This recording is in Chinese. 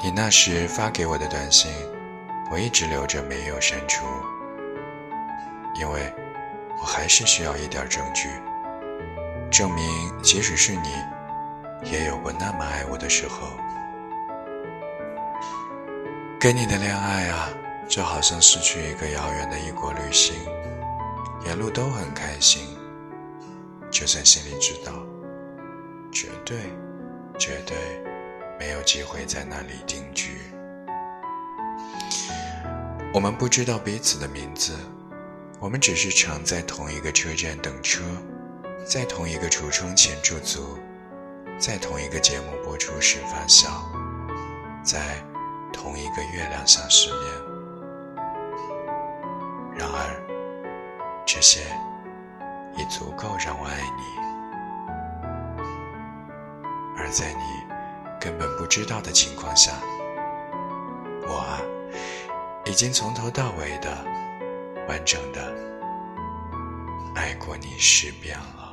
你那时发给我的短信，我一直留着没有删除，因为我还是需要一点证据，证明即使是你，也有过那么爱我的时候。跟你的恋爱啊，就好像是去一个遥远的异国旅行，沿路都很开心，就算心里知道，绝对，绝对没有机会在那里定居。我们不知道彼此的名字，我们只是常在同一个车站等车，在同一个橱窗前驻足，在同一个节目播出时发笑，在。同一个月亮下失眠，然而这些已足够让我爱你。而在你根本不知道的情况下，我啊，已经从头到尾的完整的爱过你十遍了。